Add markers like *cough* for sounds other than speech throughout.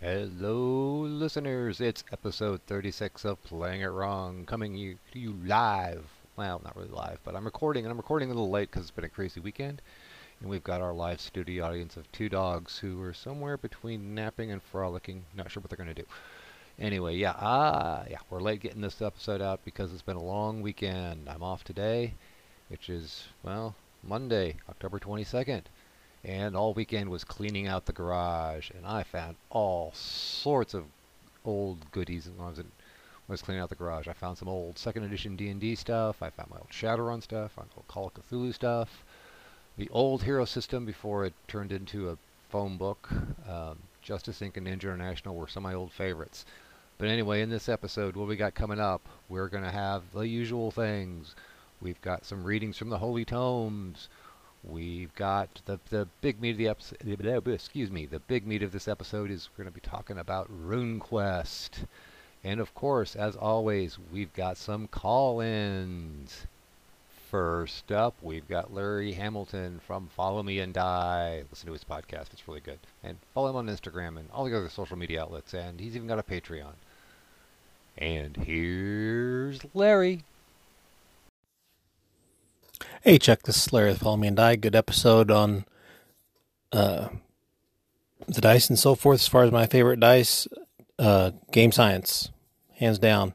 Hello, listeners. It's episode 36 of Playing It Wrong, coming to you live. Well, not really live, but I'm recording, and I'm recording a little late because it's been a crazy weekend. And we've got our live studio audience of two dogs who are somewhere between napping and frolicking. Not sure what they're going to do. Anyway, yeah, ah, yeah, we're late getting this episode out because it's been a long weekend. I'm off today, which is, well, Monday, October 22nd and all weekend was cleaning out the garage and I found all sorts of old goodies And I was, in, I was cleaning out the garage. I found some old second edition D&D stuff. I found my old Shadowrun stuff. I found old Call of Cthulhu stuff. The old Hero system before it turned into a phone book. Um, Justice Inc. and Ninja International were some of my old favorites. But anyway, in this episode, what we got coming up, we're going to have the usual things. We've got some readings from the Holy Tomes. We've got the the big meat of the episode. Excuse me. The big meat of this episode is we're going to be talking about RuneQuest, and of course, as always, we've got some call-ins. First up, we've got Larry Hamilton from Follow Me and Die. Listen to his podcast; it's really good. And follow him on Instagram and all the other social media outlets. And he's even got a Patreon. And here's Larry. Hey, Chuck, this is Larry Follow Me and Die. Good episode on uh, the dice and so forth. As far as my favorite dice, uh, Game Science, hands down.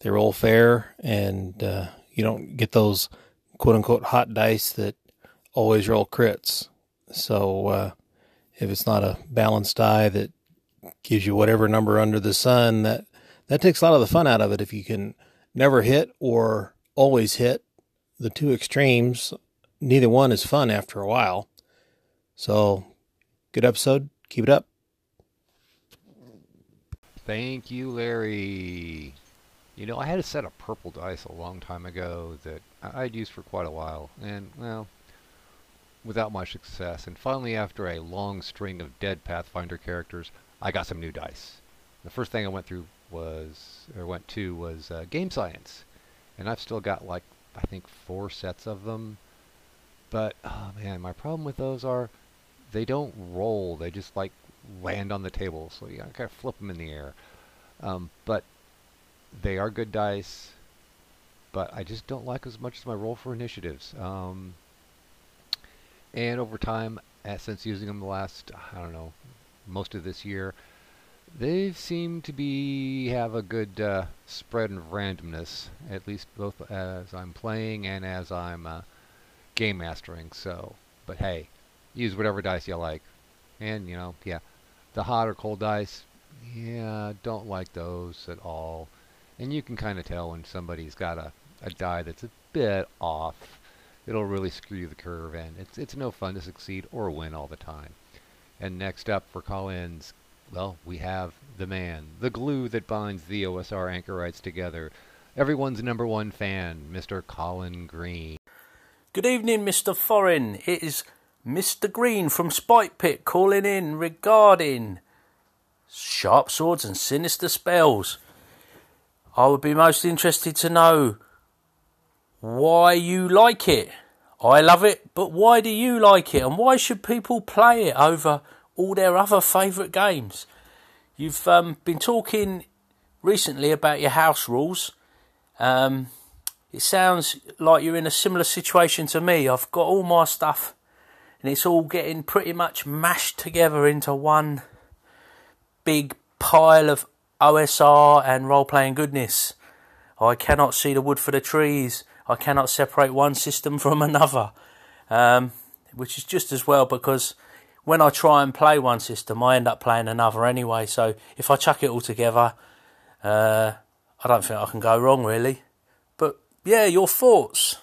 They roll fair, and uh, you don't get those quote unquote hot dice that always roll crits. So uh, if it's not a balanced die that gives you whatever number under the sun, that that takes a lot of the fun out of it. If you can never hit or always hit, the two extremes, neither one is fun after a while. So, good episode. Keep it up. Thank you, Larry. You know, I had a set of purple dice a long time ago that I'd used for quite a while, and, well, without much success. And finally, after a long string of dead Pathfinder characters, I got some new dice. The first thing I went through was, or went to, was uh, Game Science. And I've still got like I think four sets of them. But oh man, my problem with those are they don't roll. They just like land on the table, so you gotta flip them in the air. Um, but they are good dice. But I just don't like as much as my roll for initiatives. Um, and over time, uh, since using them the last I don't know most of this year, they seem to be have a good uh, spread of randomness, at least both as I'm playing and as I'm uh, game mastering. So, but hey, use whatever dice you like, and you know, yeah, the hot or cold dice, yeah, don't like those at all. And you can kind of tell when somebody's got a, a die that's a bit off. It'll really screw the curve, and it's it's no fun to succeed or win all the time. And next up for call-ins, well, we have the man, the glue that binds the OSR anchorites together. Everyone's number one fan, Mr. Colin Green. Good evening, Mr. Foreign. It is Mr. Green from Spike Pit calling in regarding sharp swords and sinister spells. I would be most interested to know why you like it. I love it, but why do you like it? And why should people play it over all their other favourite games? You've um, been talking recently about your house rules. Um, it sounds like you're in a similar situation to me. I've got all my stuff and it's all getting pretty much mashed together into one big pile of OSR and role playing goodness. I cannot see the wood for the trees. I cannot separate one system *laughs* from another, um, which is just as well because when I try and play one system, I end up playing another anyway. So if I chuck it all together, uh, I don't think I can go wrong really. But yeah, your thoughts.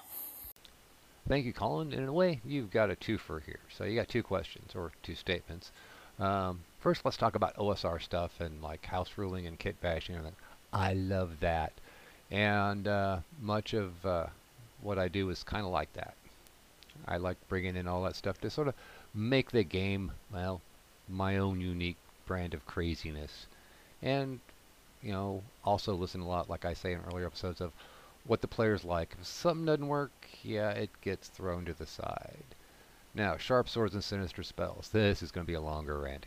Thank you, Colin. In a way, you've got a twofer here. So you got two questions or two statements. Um, first, let's talk about OSR stuff and like house ruling and kit bashing and. I love that, and uh, much of uh, what I do is kind of like that. I like bringing in all that stuff to sort of make the game, well, my own unique brand of craziness. And, you know, also listen a lot, like I say in earlier episodes, of what the players like. If something doesn't work, yeah, it gets thrown to the side. Now, sharp swords and sinister spells. This is going to be a longer rant.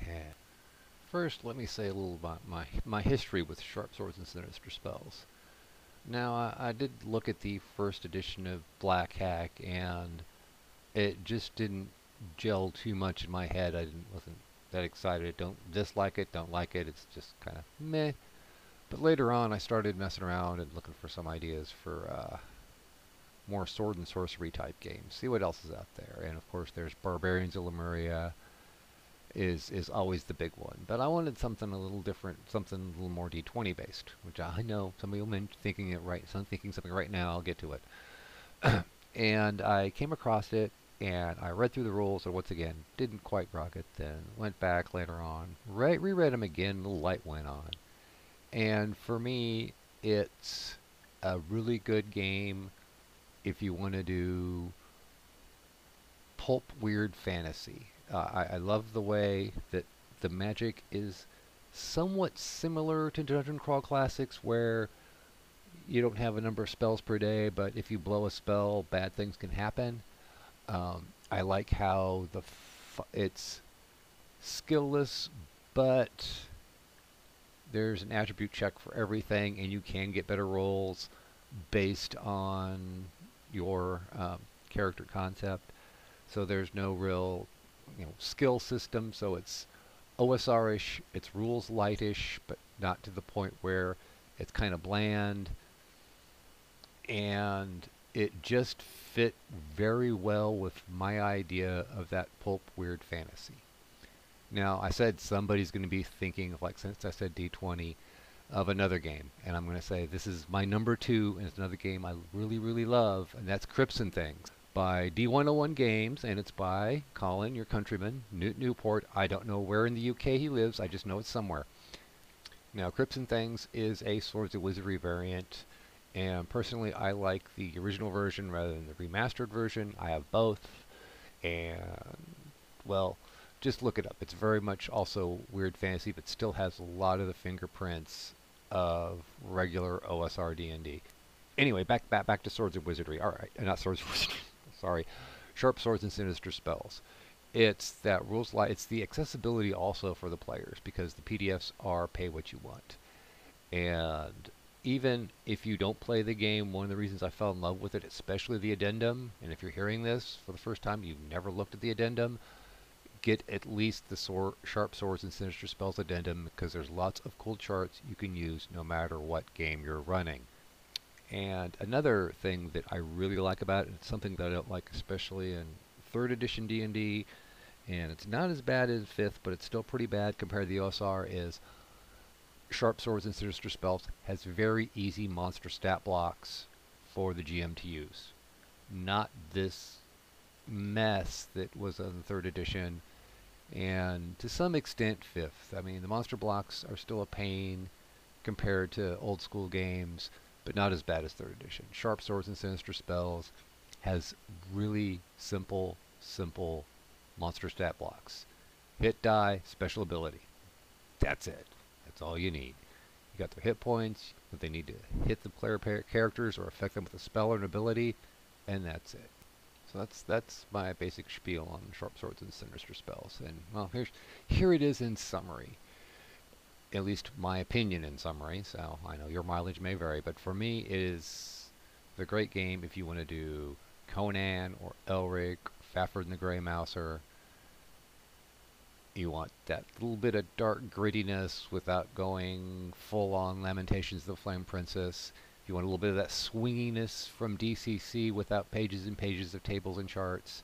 First, let me say a little about my, my history with sharp swords and sinister spells. Now, I, I did look at the first edition of Black Hack, and it just didn't gel too much in my head. I didn't wasn't that excited. Don't dislike it, don't like it. It's just kind of meh. But later on, I started messing around and looking for some ideas for uh, more sword and sorcery type games. See what else is out there. And of course, there's Barbarians of Lemuria. Is is always the big one. But I wanted something a little different, something a little more D20 based, which I know some of you are thinking it right. Some thinking something right now. I'll get to it. *coughs* and I came across it and I read through the rules, and once again, didn't quite rock it. Then went back later on, re- reread them again, the light went on. And for me, it's a really good game if you want to do pulp weird fantasy. Uh, I, I love the way that the magic is somewhat similar to Dungeon Crawl Classics, where you don't have a number of spells per day, but if you blow a spell, bad things can happen. Um, I like how the it's skillless, but there's an attribute check for everything, and you can get better rolls based on your um, character concept. So there's no real, you know, skill system. So it's OSR-ish, it's rules lightish, but not to the point where it's kind of bland. And it just fit very well with my idea of that pulp weird fantasy. Now, I said somebody's going to be thinking like, since I said D20, of another game. And I'm going to say this is my number two, and it's another game I really, really love, and that's Crypts and Things by D101 Games, and it's by Colin, your countryman, Newt Newport. I don't know where in the UK he lives, I just know it's somewhere. Now, Crypts and Things is a Swords of Wizardry variant and personally, I like the original version rather than the remastered version. I have both. And, well, just look it up. It's very much also weird fantasy, but still has a lot of the fingerprints of regular OSR D&D. Anyway, back back back to Swords of Wizardry. All right, not Swords Wizardry. *laughs* Sorry, Sharp Swords and Sinister Spells. It's that rules like it's the accessibility also for the players because the PDFs are pay what you want, and even if you don't play the game, one of the reasons I fell in love with it, especially the addendum, and if you're hearing this for the first time, you've never looked at the addendum, get at least the Sharp Swords and Sinister Spells addendum because there's lots of cool charts you can use no matter what game you're running. And another thing that I really like about it, it's something that I don't like especially in 3rd edition D&D, and it's not as bad as 5th, but it's still pretty bad compared to the OSR, is Sharp Swords and Sinister Spells has very easy monster stat blocks for the GM to use. Not this mess that was the third edition, and to some extent fifth. I mean, the monster blocks are still a pain compared to old school games, but not as bad as third edition. Sharp Swords and Sinister Spells has really simple, simple monster stat blocks. Hit die, special ability. That's it. That's all you need. You got their hit points, if they need to hit the player characters or affect them with a spell or an ability, and that's it. So that's that's my basic spiel on sharp swords and sinister spells. And well, here's here it is in summary. At least my opinion in summary. So I know your mileage may vary, but for me, it is the great game if you want to do Conan or Elric, Fafhrd and the Grey Mouser, you want that little bit of dark grittiness without going full on Lamentations of the Flame Princess. You want a little bit of that swinginess from DCC without pages and pages of tables and charts.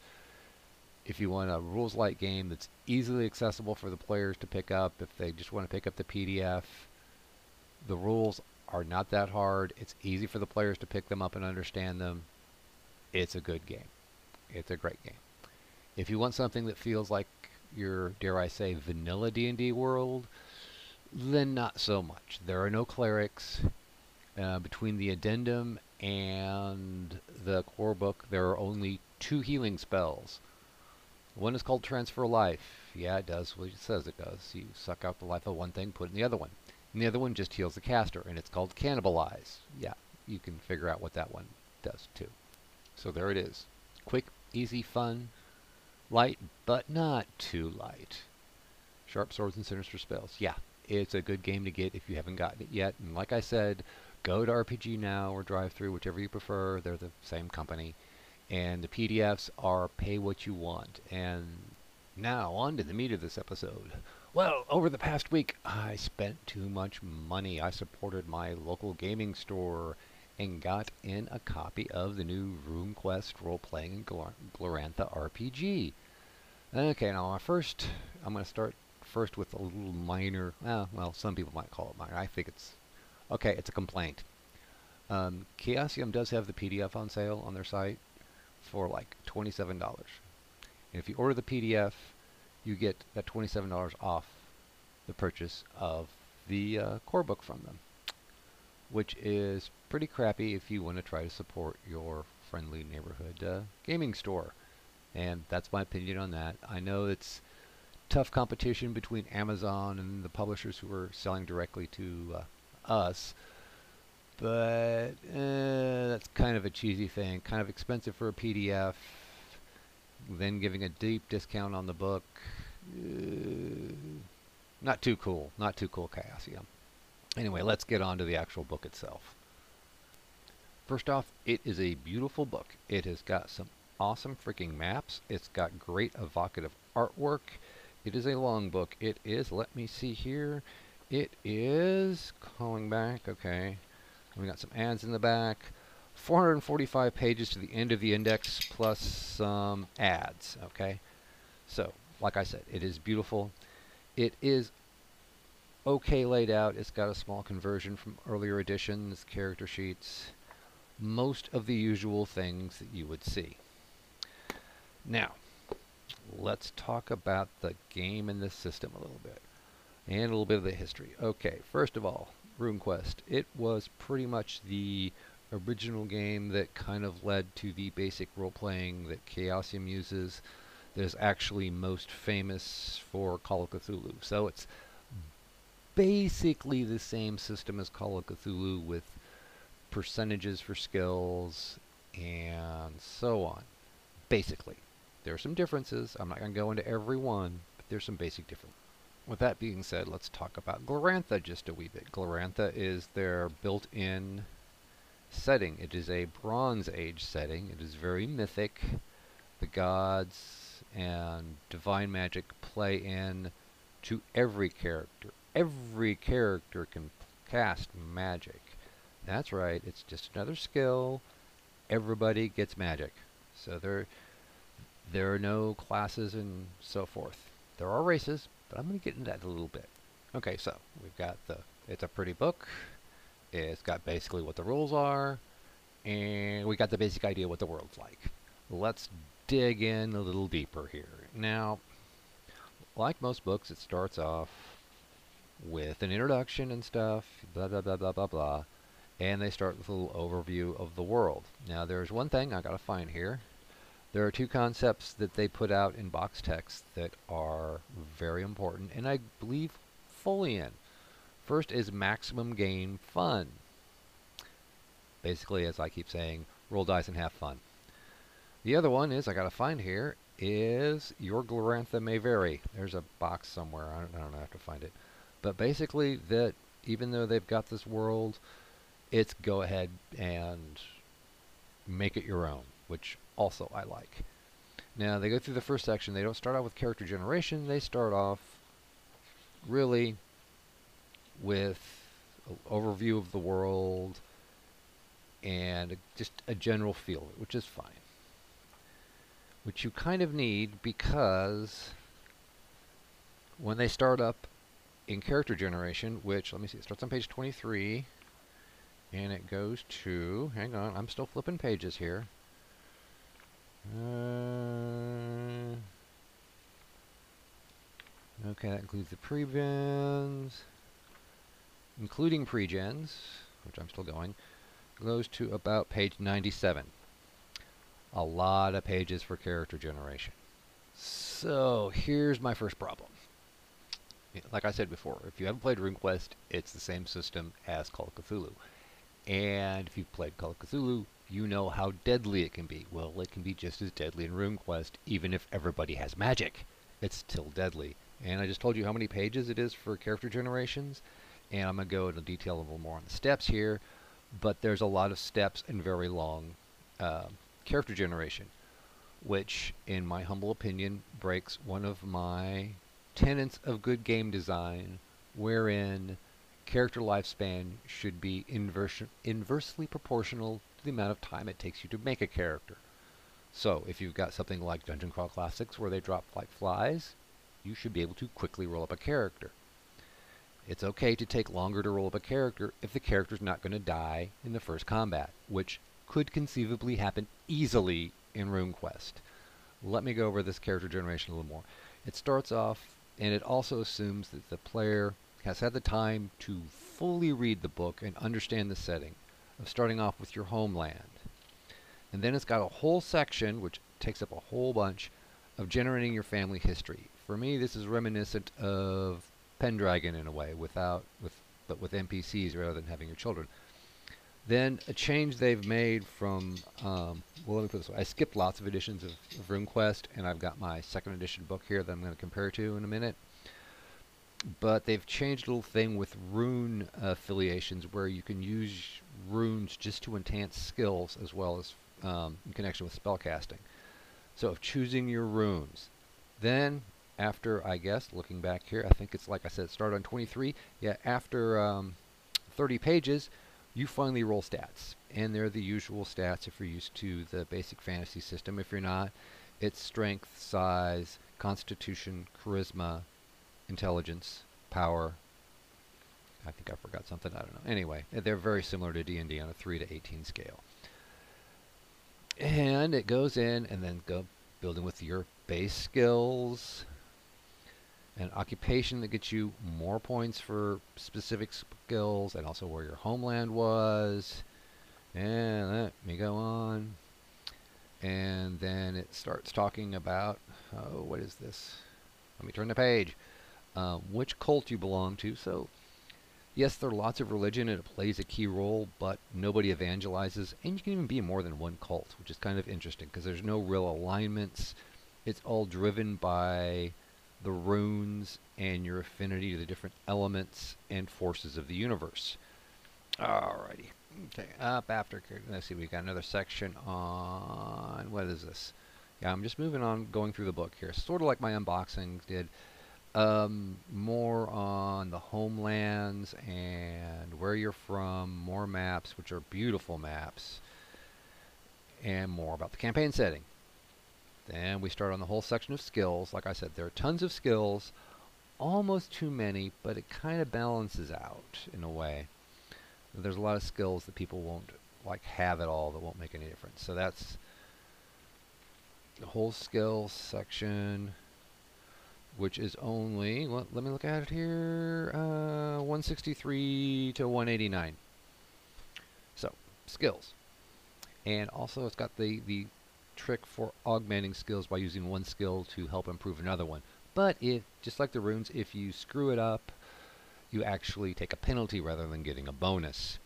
If you want a rules light game that's easily accessible for the players to pick up, if they just want to pick up the PDF, the rules are not that hard. It's easy for the players to pick them up and understand them. It's a good game. It's a great game. If you want something that feels like your, dare I say, vanilla D&D world, then not so much. There are no clerics. Uh, between the addendum and the core book, there are only two healing spells. One is called Transfer Life. Yeah, it does what it says it does. You suck out the life of one thing, put it in the other one. And the other one just heals the caster, and it's called Cannibalize. Yeah, you can figure out what that one does too. So there it is. Quick, easy, fun, light, but not too light. Sharp swords and sinister spells. Yeah, it's a good game to get if you haven't gotten it yet. And like I said, go to RPG Now or Drive Through, whichever you prefer. They're the same company. And the PDFs are pay what you want. And now, on to the meat of this episode. Well, over the past week, I spent too much money. I supported my local gaming store and got in a copy of the new RuneQuest role-playing Glor- Glorantha RPG. Okay, now my first, I'm going to start first with a little minor, well, some people might call it minor. I think it's, okay, it's a complaint. Um, Chaosium does have the PDF on sale on their site for like $27. And if you order the PDF, you get that $27 off the purchase of the uh, core book from them, which is pretty crappy if you want to try to support your friendly neighborhood uh, gaming store. And that's my opinion on that. I know it's tough competition between Amazon and the publishers who are selling directly to uh, us, but uh, that's kind of a cheesy thing. Kind of expensive for a PDF. Then giving a deep discount on the book. Uh, not too cool. Not too cool, Chaosium. Anyway, let's get on to the actual book itself. First off, it is a beautiful book. It has got some awesome freaking maps. It's got great evocative artwork. It is a long book. It is, let me see here. It is, calling back, okay. We got some ads in the back. 445 pages to the end of the index plus some ads, okay. So, like I said, it is beautiful. It is okay laid out. It's got a small conversion from earlier editions, character sheets, most of the usual things that you would see. Now, let's talk about the game and the system a little bit. And a little bit of the history. Okay, first of all, RuneQuest. It was pretty much the original game that kind of led to the basic role-playing that Chaosium uses that is actually most famous for Call of Cthulhu. So it's basically the same system as Call of Cthulhu with percentages for skills and so on. Basically. There are some differences. I'm not going to go into every one, but there's some basic differences. With that being said, let's talk about Glorantha just a wee bit. Glorantha is their built-in setting. It is a Bronze Age setting. It is very mythic. The gods and divine magic play in to every character. Every character can cast magic. That's right, it's just another skill. Everybody gets magic. So there there are no classes and so forth. There are races, but I'm going to get into that a little bit. Okay, so we've got the, it's a pretty book. It's got basically what the rules are, and we got the basic idea what the world's like. Let's dig in a little deeper here. Now, like most books, it starts off with an introduction and stuff, blah, blah, blah, blah, blah, blah, and they start with a little overview of the world. Now, there's one thing I gotta find here. There are two concepts that they put out in box text that are very important, and I believe fully in. First is maximum game fun. Basically, as I keep saying, roll dice and have fun. The other one is, I gotta find here, is your Glorantha may vary. There's a box somewhere, I don't, I don't know, have to find it. But basically, that even though they've got this world, it's go ahead and make it your own, which also I like. Now, they go through the first section. They don't start off with character generation. They start off really with an overview of the world and just a general feel, which is fine. Which you kind of need because when they start up in character generation, which, let me see, it starts on page 23 and it goes to, hang on, I'm still flipping pages here. Uh, okay, that includes the pregens, including pregens, which I'm still going, goes to about page 97. a lot of pages for character generation. So here's my first problem. Like I said before, if you haven't played RuneQuest, it's the same system as Call of Cthulhu. And if you've played Call of Cthulhu, you know how deadly it can be. Well, it can be just as deadly in RuneQuest, even if everybody has magic. It's still deadly. And I just told you how many pages it is for character generations, and I'm going to go into detail a little more on the steps here, but there's a lot of steps and very long uh, character generation, which, in my humble opinion, breaks one of my tenets of good game design, wherein character lifespan should be inverse, inversely proportional to the amount of time it takes you to make a character. So, if you've got something like Dungeon Crawl Classics where they drop like flies, you should be able to quickly roll up a character. It's okay to take longer to roll up a character if the character's not going to die in the first combat, which could conceivably happen easily in RuneQuest. Let me go over this character generation a little more. It starts off, and it also assumes that the player has had the time to fully read the book and understand the setting of starting off with your homeland. And then it's got a whole section, which takes up a whole bunch, of generating your family history. For me, this is reminiscent of Pendragon in a way, without with but with NPCs rather than having your children. Then a change they've made from um, well, let me put this way: I skipped lots of editions of, of RuneQuest, and I've got my second edition book here that I'm going to compare to in a minute. But they've changed a little thing with rune affiliations, where you can use runes just to enhance skills as well as um, in connection with spellcasting. So, of choosing your runes, then after I guess looking back here, I think it's like I said, start on 23. Yeah, after um, 30 pages, you finally roll stats, and they're the usual stats if you're used to the basic fantasy system. If you're not, it's strength, size, constitution, charisma, intelligence, power. I think I forgot something. I don't know. Anyway, they're very similar to D&D on a 3 to 18 scale. And it goes in and then go building with your base skills, an occupation that gets you more points for specific skills and also where your homeland was. And let me go on. And then it starts talking about, oh, what is this? Let me turn the page. Uh, which cult you belong to. So, yes, there are lots of religion and it plays a key role, but nobody evangelizes. And you can even be in more than one cult, which is kind of interesting because there's no real alignments. It's all driven by the runes and your affinity to the different elements and forces of the universe. Alrighty. Okay, up after. Let's see, we got another section on. What is this? Yeah, I'm just moving on, going through the book here. Sort of like my unboxing did. Um, more on the homelands and where you're from, more maps, which are beautiful maps, and more about the campaign setting. Then we start on the whole section of skills. Like I said, there are tons of skills, almost too many, but it kind of balances out in a way. There's a lot of skills that people won't like have at all that won't make any difference. So that's the whole skills section, which is only well, let me look at it here, uh, 163 to 189. So skills, and also it's got the the trick for augmenting skills by using one skill to help improve another one. But if, just like the runes, if you screw it up, you actually take a penalty rather than getting a bonus.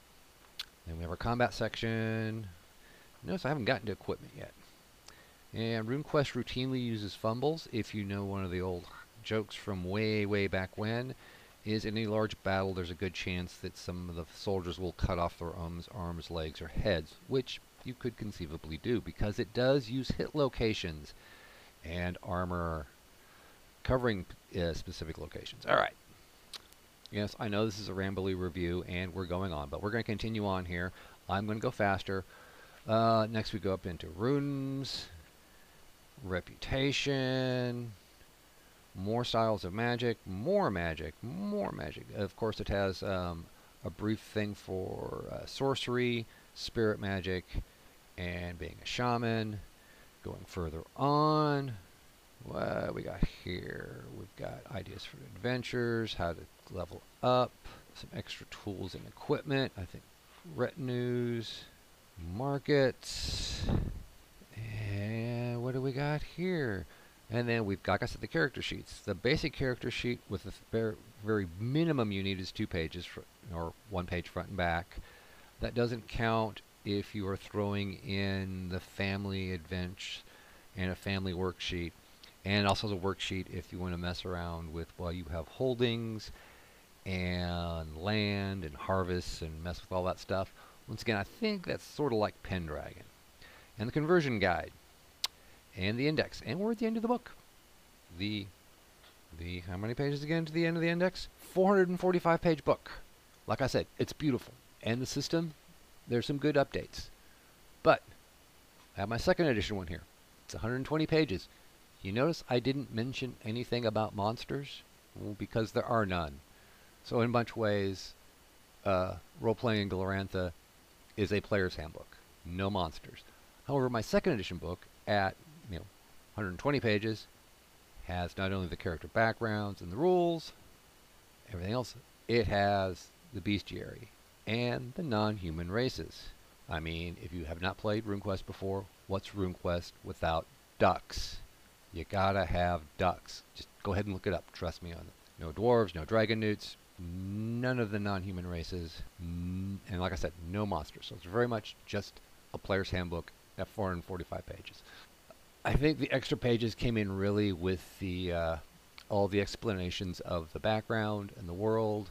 Then we have our combat section. Notice I haven't gotten to equipment yet. And RuneQuest routinely uses fumbles. If you know one of the old jokes from way, way back when, is in a large battle there's a good chance that some of the soldiers will cut off their arms, legs, or heads, which you could conceivably do because it does use hit locations and armor covering uh, specific locations. All right. Yes, I know this is a rambly review and we're going on, but we're going to continue on here. I'm going to go faster. Uh, next we go up into runes, reputation, more styles of magic, more magic, more magic. Of course, it has um, a brief thing for uh, sorcery, spirit magic, and being a shaman. Going further on, what we got here? We've got ideas for adventures, how to level up, some extra tools and equipment. I think retinues, markets, do we got here? And then we've got, like I said, the character sheets. The basic character sheet with the very, very minimum you need is two pages, or one page front and back. That doesn't count if you are throwing in the family adventure and a family worksheet, and also the worksheet if you want to mess around with, well, you have holdings and land and harvests and mess with all that stuff. Once again, I think that's sort of like Pendragon. And the conversion guide and the index. And we're at the end of the book. The the how many pages again to the end of the index? 445 page book. Like I said, it's beautiful. And the system, there's some good updates. But I have my second edition one here. It's 120 pages. You notice I didn't mention anything about monsters? Well, because there are none. So in of ways, uh, role-playing in Glorantha is a player's handbook. No monsters. However, my second edition book at 120 pages has not only the character backgrounds and the rules, everything else, it has the bestiary and the non-human races. I mean, if you have not played RuneQuest before, what's RuneQuest without ducks? You gotta have ducks. Just go ahead and look it up. Trust me on it. No dwarves, no dragon newts, none of the non-human races, mm, and like I said, no monsters. So it's very much just a player's handbook at 445 pages. I think the extra pages came in really with the uh, all the explanations of the background and the world,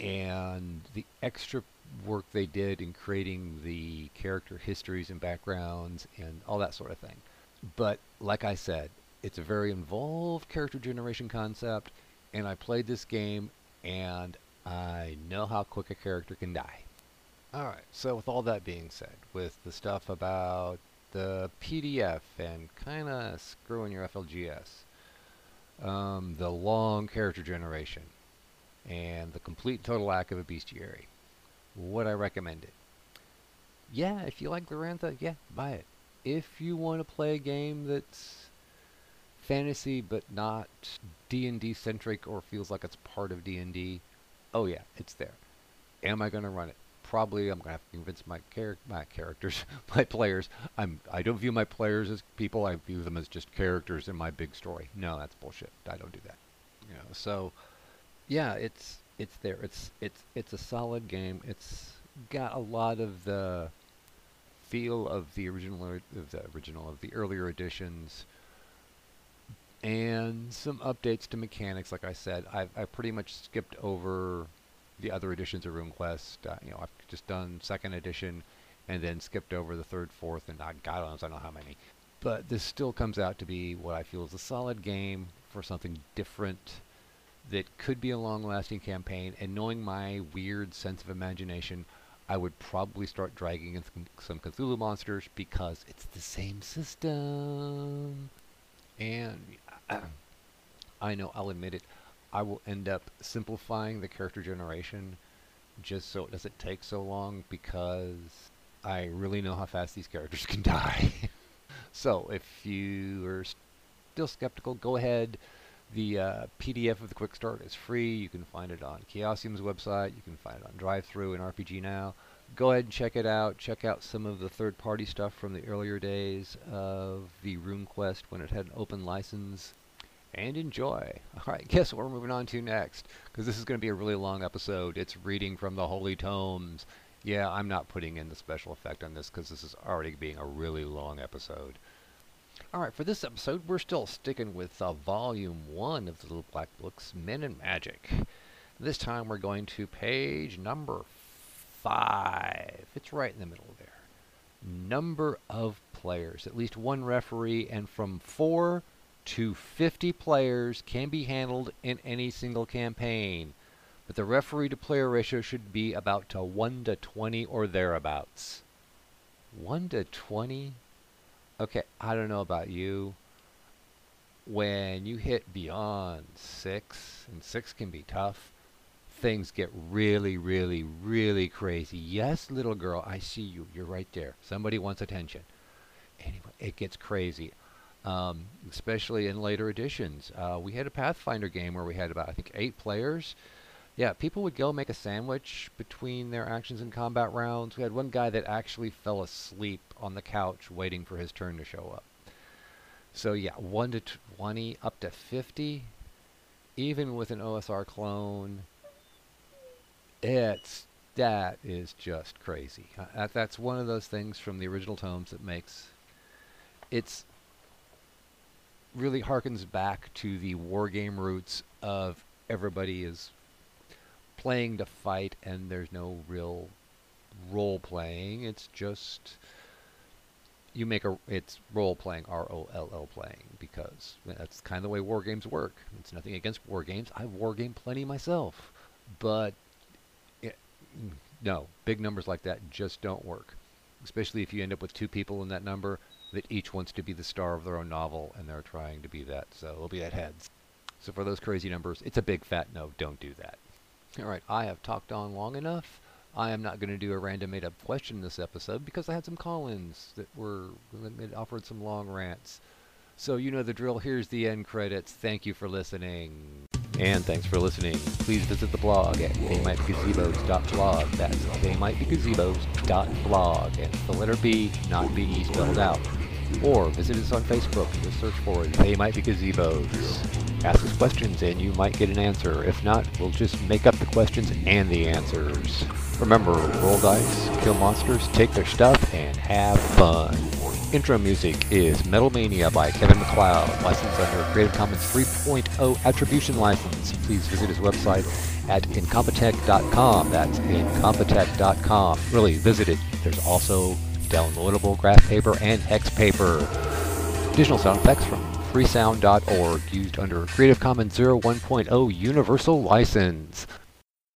and the extra work they did in creating the character histories and backgrounds and all that sort of thing. But like I said, it's a very involved character generation concept, and I played this game and I know how quick a character can die. Alright, so with all that being said, with the stuff about the PDF and kind of screwing your FLGS, um, the long character generation, and the complete total lack of a bestiary, would I recommend it? Yeah, if you like Glorantha, yeah, buy it. If you want to play a game that's fantasy but not D&D centric or feels like it's part of D&D, oh yeah, it's there. Am I going to run it? Probably I'm to have to convince my char- my characters, *laughs* my players. I'm I don't view my players as people. I view them as just characters in my big story. No, that's bullshit. I don't do that. You know, so yeah, it's it's there. It's it's it's a solid game. It's got a lot of the feel of the original of the original of the earlier editions and some updates to mechanics. Like I said, I've I pretty much skipped over the other editions of RuneQuest. Uh, you know, I've just done second edition, and then skipped over the third, fourth, and I God knows I don't know how many. But this still comes out to be what I feel is a solid game for something different that could be a long-lasting campaign. And knowing my weird sense of imagination, I would probably start dragging in some, Cthulhu monsters because it's the same system. And *clears throat* I know I'll admit it, I will end up simplifying the character generation just so it doesn't take so long because I really know how fast these characters *laughs* can die. *laughs* so if you are still skeptical, go ahead. The uh, PDF of the Quick Start is free. You can find it on Chaosium's website. You can find it on DriveThru and RPG Now. Go ahead and check it out. Check out some of the third-party stuff from the earlier days of the RuneQuest when it had an open license and enjoy. *laughs* All right, guess what we're moving on to next? Because this is going to be a really long episode. It's reading from the Holy Tomes. Yeah, I'm not putting in the special effect on this because this is already being a really long episode. All right, for this episode, we're still sticking with uh, Volume 1 of the Little Black Book's Men and Magic. This time we're going to page number 5. It's right in the middle there. Number of players. At least one referee, and from 4 to 50 players can be handled in any single campaign, but the referee to player ratio should be about to 1 to 20 or thereabouts. 1 to 20? Okay, I don't know about you. When you hit beyond 6, and 6 can be tough, things get really, really, really crazy. Yes, little girl, I see you. You're right there. Somebody wants attention. Anyway, it gets crazy um, especially in later editions. Uh, we had a Pathfinder game where we had about, I think, eight players. Yeah, people would go make a sandwich between their actions and combat rounds. We had one guy that actually fell asleep on the couch waiting for his turn to show up. So yeah, 1 to 20 up to 50 even with an OSR clone it's that is just crazy. Uh, that's one of those things from the original tomes that makes it's really harkens back to the war game roots of everybody is playing to fight and there's no real role playing. It's just you make a it's role playing R O L L playing because that's kind of the way war games work. It's nothing against war games. I war game plenty myself, but it, no big numbers like that just don't work. Especially if you end up with two people in that number that each wants to be the star of their own novel and they're trying to be that. So it'll be at heads. So for those crazy numbers, it's a big fat no. Don't do that. All right, I have talked on long enough. I am not going to do a random made up question this episode because I had some call ins that were that offered some long rants. So you know the drill. Here's the end credits. Thank you for listening. And thanks for listening. Please visit the blog at theymightbegazebos.blog. That's theymightbegazebos.blog. And the letter B, not B-E spelled out. Or visit us on Facebook. Just search for They Might Be Gazebos. Ask us questions and you might get an answer. If not, we'll just make up the questions and the answers. Remember, roll dice, kill monsters, take their stuff, and have fun. Intro music is Metal Mania by Kevin MacLeod, licensed under a Creative Commons 3.0 Attribution License. Please visit his website at incompetech.com. That's incompetech.com. Really, visit it. There's also downloadable graph paper and hex paper. Additional sound effects from freesound.org, used under a Creative Commons 0 1.0 Universal License.